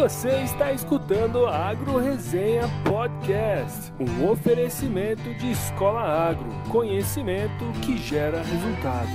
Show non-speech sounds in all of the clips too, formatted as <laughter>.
Você está escutando a Agro Resenha Podcast, um oferecimento de Escola Agro, conhecimento que gera resultado.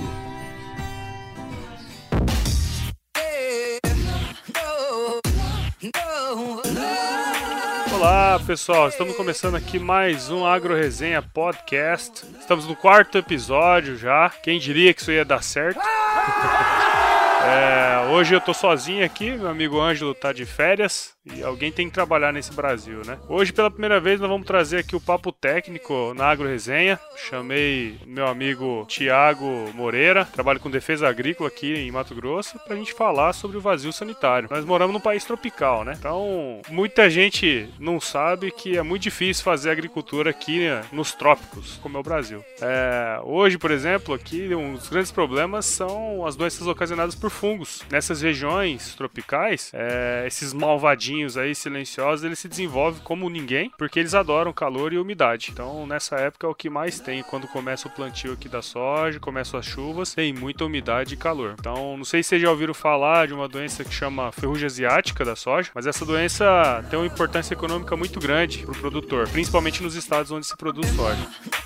Olá pessoal, estamos começando aqui mais um Agro Resenha Podcast. Estamos no quarto episódio já. Quem diria que isso ia dar certo? <laughs> É, hoje eu tô sozinho aqui, meu amigo Ângelo tá de férias e alguém tem que trabalhar nesse Brasil, né? Hoje, pela primeira vez, nós vamos trazer aqui o papo técnico na Agro Resenha. Chamei meu amigo Tiago Moreira, trabalho com defesa agrícola aqui em Mato Grosso, pra gente falar sobre o vazio sanitário. Nós moramos num país tropical, né? Então, muita gente não sabe que é muito difícil fazer agricultura aqui né, nos trópicos, como é o Brasil. É, hoje, por exemplo, aqui um dos grandes problemas são as doenças ocasionadas por fungos. Nessas regiões tropicais, é, esses malvadinhos aí silenciosos, eles se desenvolvem como ninguém, porque eles adoram calor e umidade. Então, nessa época é o que mais tem quando começa o plantio aqui da soja, começam as chuvas, tem muita umidade e calor. Então, não sei se vocês já ouviram falar de uma doença que chama ferrugem asiática da soja, mas essa doença tem uma importância econômica muito grande para o produtor, principalmente nos estados onde se produz soja.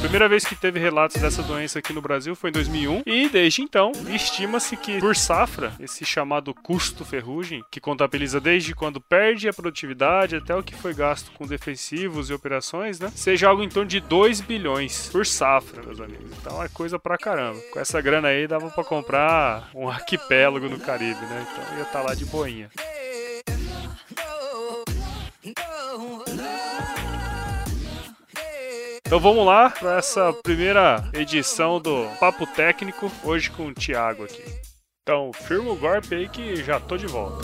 Primeira vez que teve relatos dessa doença aqui no Brasil foi em 2001 e desde então estima-se que por safra, esse chamado custo ferrugem, que contabiliza desde quando perde a produtividade até o que foi gasto com defensivos e operações, né, seja algo em torno de 2 bilhões por safra, meus amigos. Então é coisa pra caramba. Com essa grana aí dava para comprar um arquipélago no Caribe, né? Então ia estar tá lá de boinha. Então vamos lá para essa primeira edição do Papo Técnico, hoje com o Thiago aqui. Então, firma o golpe aí que já tô de volta.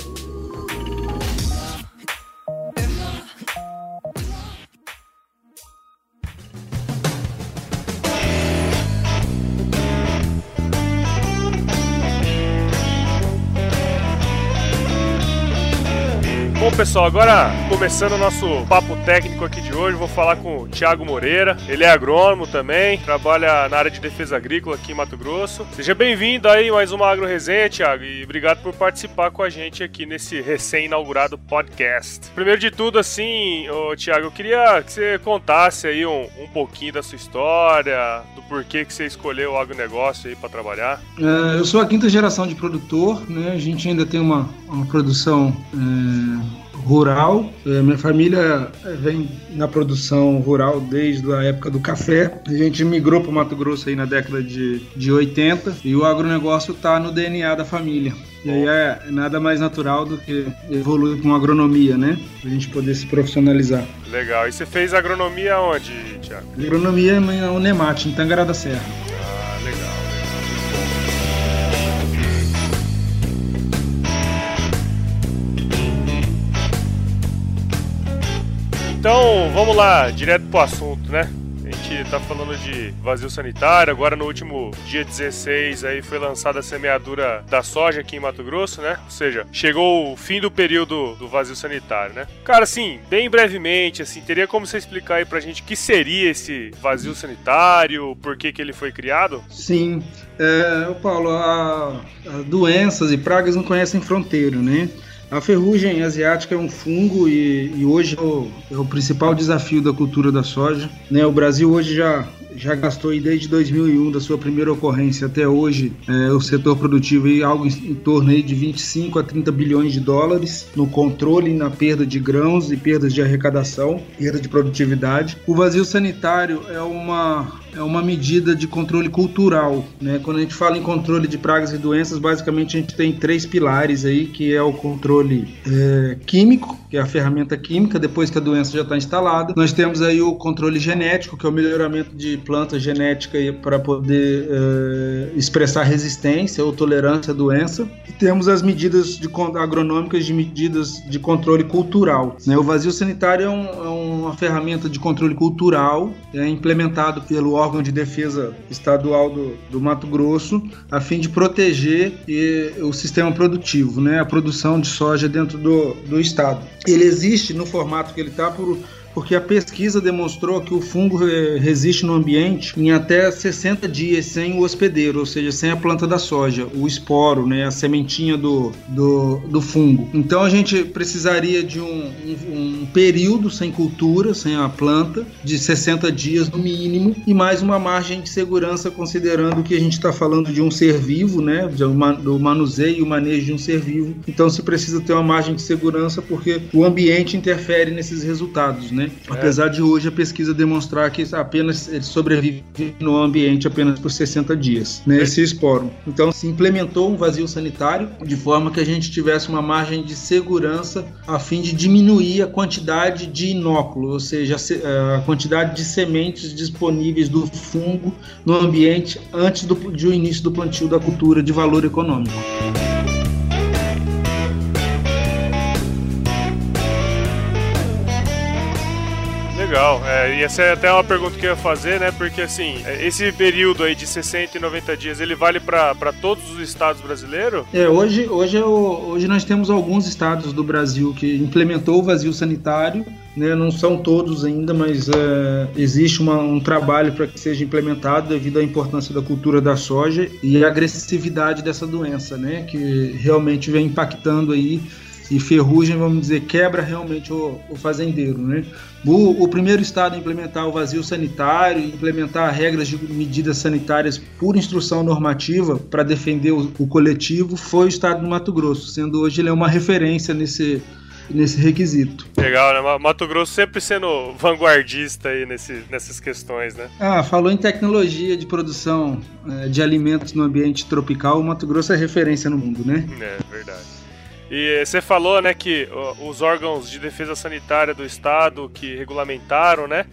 Bom, pessoal, agora começando o nosso papo técnico aqui de hoje, vou falar com o Thiago Moreira. Ele é agrônomo também, trabalha na área de defesa agrícola aqui em Mato Grosso. Seja bem-vindo aí mais uma Agro Resenha, Thiago, e obrigado por participar com a gente aqui nesse recém-inaugurado podcast. Primeiro de tudo, assim, ô, Thiago, eu queria que você contasse aí um, um pouquinho da sua história, do porquê que você escolheu o agronegócio aí para trabalhar. É, eu sou a quinta geração de produtor, né? A gente ainda tem uma, uma produção. É rural. É, minha família é, vem na produção rural desde a época do café. A gente migrou para o Mato Grosso aí na década de, de 80 e o agronegócio está no DNA da família. E aí é nada mais natural do que evoluir com agronomia, né? Para a gente poder se profissionalizar. Legal. E você fez agronomia onde, Tiago? Agronomia na Unemat, em Tangará da Serra. Então, vamos lá, direto pro assunto, né? A gente tá falando de vazio sanitário, agora no último dia 16 aí foi lançada a semeadura da soja aqui em Mato Grosso, né? Ou seja, chegou o fim do período do vazio sanitário, né? Cara, assim, bem brevemente, assim, teria como você explicar aí pra gente o que seria esse vazio sanitário, por que que ele foi criado? Sim, é, Paulo, a, a doenças e pragas não conhecem fronteira, né? A ferrugem asiática é um fungo e, e hoje é o, é o, principal desafio da cultura da soja. Né? O Brasil hoje já, já gastou desde 2001, da sua primeira ocorrência até hoje, é, o setor produtivo aí, algo em, em, torno aí de 25 a 30 bilhões de dólares no controle e na perda de grãos e perdas de arrecadação, perda de produtividade. O vazio sanitário é uma é uma medida de controle cultural. Né? Quando a gente fala em controle de pragas e doenças, basicamente a gente tem três pilares aí, que é o controle é, químico, que é a ferramenta química, depois que a doença já está instalada. Nós temos aí o controle genético, que é o melhoramento de planta genética para poder é, expressar resistência ou tolerância à doença. E temos as medidas de, agronômicas de medidas de controle cultural. Né? O vazio sanitário é, um, é uma ferramenta de controle cultural, é implementado pelo órgão de defesa estadual do, do Mato Grosso, a fim de proteger e, o sistema produtivo, né, a produção de soja dentro do, do estado. Ele existe no formato que ele está por porque a pesquisa demonstrou que o fungo resiste no ambiente em até 60 dias sem o hospedeiro, ou seja, sem a planta da soja, o esporo, né, a sementinha do, do, do fungo. Então a gente precisaria de um, um, um período sem cultura, sem a planta, de 60 dias no mínimo, e mais uma margem de segurança, considerando que a gente está falando de um ser vivo, né, do manuseio e o manejo de um ser vivo. Então se precisa ter uma margem de segurança porque o ambiente interfere nesses resultados, né? É. Apesar de hoje a pesquisa demonstrar que apenas ele sobrevive no ambiente apenas por 60 dias, né? Esse esporo. Então se implementou um vazio sanitário de forma que a gente tivesse uma margem de segurança a fim de diminuir a quantidade de inóculo, ou seja, a quantidade de sementes disponíveis do fungo no ambiente antes do, do início do plantio da cultura de valor econômico. Legal. É, e essa é até uma pergunta que eu ia fazer, né? Porque assim, é, esse período aí de 60 e 90 dias, ele vale para todos os estados brasileiros? É, hoje, hoje, é o, hoje nós temos alguns estados do Brasil que implementou o vazio sanitário. Né, não são todos ainda, mas é, existe uma, um trabalho para que seja implementado devido à importância da cultura da soja e a agressividade dessa doença, né, que realmente vem impactando aí e ferrugem, vamos dizer, quebra realmente o, o fazendeiro. Né? O, o, primeiro estado a implementar o vazio sanitário, implementar regras de medidas sanitárias por instrução normativa para defender o, o, coletivo foi o estado do Mato Grosso, sendo hoje ele é uma referência nesse, nesse requisito. Legal, né? Mato Grosso sempre sendo vanguardista aí nesse, nessas questões, né? Ah, falou em tecnologia de produção é, de alimentos no ambiente tropical, o Mato Grosso é referência no mundo, né? É, verdade. E você falou, né, que os órgãos de defesa sanitária do estado que regulamentaram, né?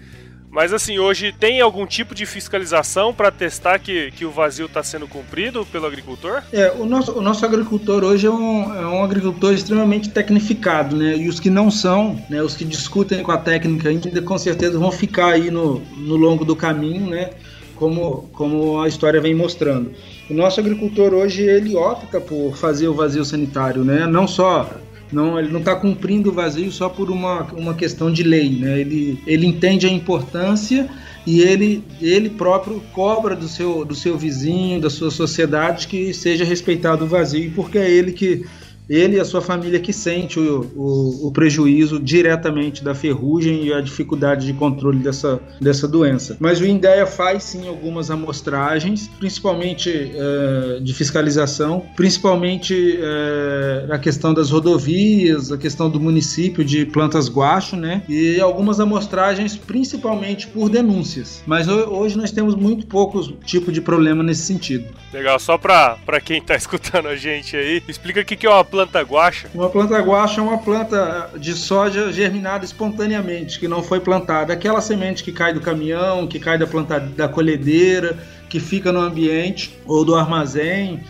Mas assim, hoje tem algum tipo de fiscalização para testar que, que o vazio está sendo cumprido pelo agricultor? É, o nosso, o nosso agricultor hoje é um, é um agricultor extremamente tecnificado, né? E os que não são, né, os que discutem com a técnica ainda, com certeza vão ficar aí no, no longo do caminho, né? Como, como a história vem mostrando. O nosso agricultor hoje ele opta por fazer o vazio sanitário, né? Não só não, ele não está cumprindo o vazio só por uma, uma questão de lei, né? Ele, ele entende a importância e ele, ele próprio cobra do seu, do seu vizinho, da sua sociedade que seja respeitado o vazio, porque é ele que ele e a sua família que sente o, o, o, prejuízo diretamente da ferrugem e a dificuldade de controle dessa, dessa doença. Mas o INDEA faz sim algumas amostragens, principalmente é, de fiscalização, principalmente é, a questão das rodovias, a questão do município de plantas guacho, né? E algumas amostragens principalmente por denúncias. Mas hoje nós temos muito poucos tipos de problema nesse sentido. Legal, só para quem está <laughs> escutando a gente aí, explica o que é uma planta guaxa? Uma planta guaxa é uma planta de soja germinada espontaneamente, que não foi plantada. Aquela semente que cai do caminhão, que cai da planta da colhedeira, que fica no ambiente ou do armazém.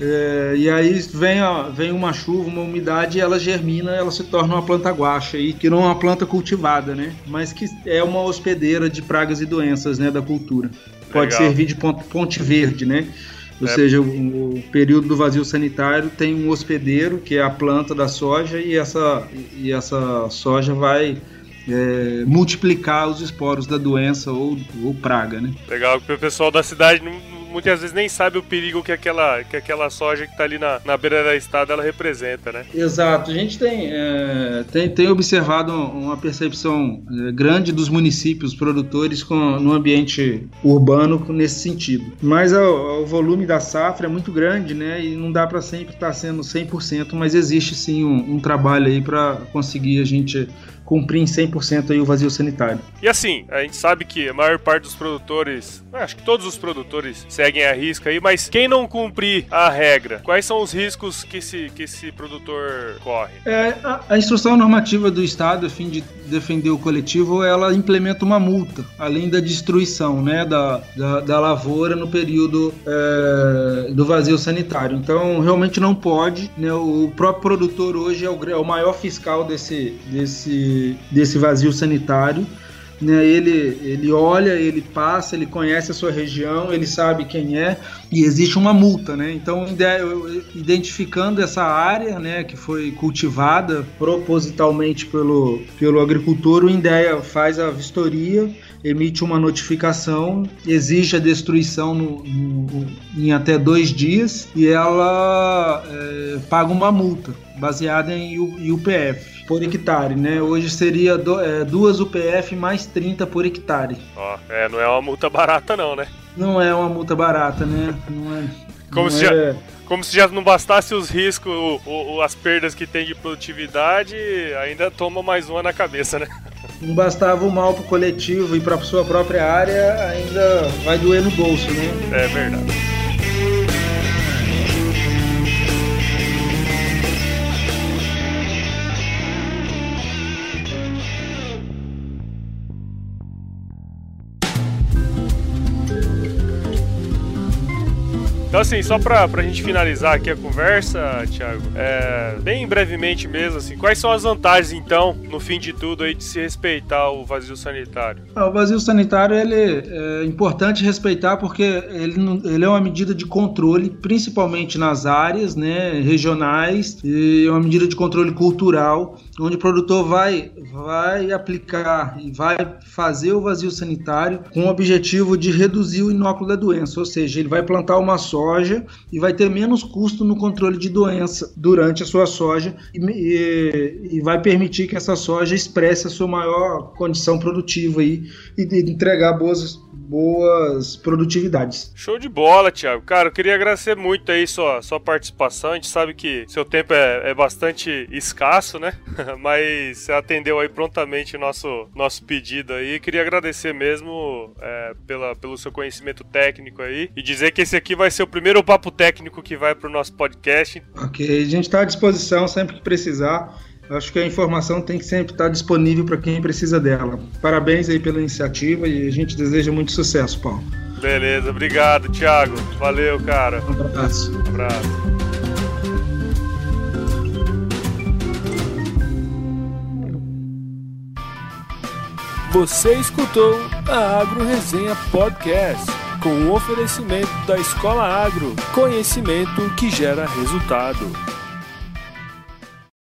É, e aí vem, a, vem uma chuva, uma umidade, e ela germina, ela se torna uma planta guaxa, aí, que não é uma planta cultivada, né? Mas que é uma hospedeira de pragas e doenças né, da cultura. Pode Legal. servir de ponte, ponte verde, né? Ou é. seja, o, o, período do vazio sanitário tem um hospedeiro, que é a planta da soja, e essa, e essa soja vai é, multiplicar os esporos da doença ou, ou praga, né? Legal, porque o pessoal da cidade não, muitas vezes nem sabe o perigo que aquela, que aquela soja que está ali na, na beira da estrada ela representa, né? Exato. A gente tem, é, tem, tem observado uma percepção é, grande dos municípios produtores com, no ambiente urbano nesse sentido. Mas o, o volume da safra é muito grande, né? E não dá para sempre estar tá sendo 100%, mas existe sim um, um trabalho aí para conseguir a gente cumprir em 100% aí o vazio sanitário. E assim, a gente sabe que a maior parte dos produtores, acho que todos os produtores seguem a risca aí, mas quem não cumprir a regra, quais são os riscos que esse, que esse produtor corre? É, a, a instrução normativa do Estado, a fim de defender o coletivo, ela implementa uma multa, além da destruição né, da, da, da lavoura no período é, do vazio sanitário. Então, realmente não pode. Né, o próprio produtor hoje é o, é o maior fiscal desse, desse, desse vazio sanitário né? Ele, ele olha, ele passa, ele conhece a sua região, ele sabe quem é e existe uma multa, né? Então, identificando essa área, né, que foi cultivada propositalmente pelo, pelo agricultor, o INDEA faz a vistoria emite uma notificação, exige a destruição no, no, em até dois dias e ela é, paga uma multa baseada em UPF por hectare, né? Hoje seria do, é, duas UPF mais 30 por hectare. Ó, oh, é, não é uma multa barata não, né? Não é uma multa barata, né? Não é. Como, não se, é... já, como se já não bastasse os riscos, o, o, as perdas que tem de produtividade, ainda toma mais uma na cabeça, né? Não bastava o mal pro coletivo e pra sua própria área, ainda vai doer no bolso, né? É verdade. Então, assim, só pra, pra gente finalizar aqui a conversa, Thiago, é, bem brevemente mesmo, assim, quais são as vantagens, então, no fim de tudo, aí, de se respeitar o vazio sanitário? Ah, o vazio sanitário, ele é importante respeitar porque ele, ele é uma medida de controle, principalmente nas áreas, né, regionais, e é uma medida de controle cultural, onde o produtor vai, vai aplicar e vai fazer o vazio sanitário com o objetivo de reduzir o inóculo da doença, ou seja, ele vai plantar uma soja e vai ter menos custo no controle de doença durante a sua soja e, e, e vai permitir que essa soja expresse a sua maior condição produtiva aí, e, entregar boas boas produtividades. Show de bola, Thiago. Cara, eu queria agradecer muito aí sua, sua participação. A gente sabe que seu tempo é, é bastante escasso, né? <laughs> <laughs> Mas você atendeu aí prontamente o nosso, nosso pedido aí. Queria agradecer mesmo é, pela, pelo seu conhecimento técnico aí e dizer que esse aqui vai ser o primeiro papo técnico que vai para o nosso podcast. Ok, a gente está à disposição sempre que precisar. Acho que a informação tem que sempre estar disponível para quem precisa dela. Parabéns aí pela iniciativa e a gente deseja muito sucesso, Paulo. Beleza, obrigado, Thiago. Valeu, cara. Um abraço. Um abraço. Você escutou a Agro Resenha Podcast com o oferecimento da Escola Agro, conhecimento que gera resultado.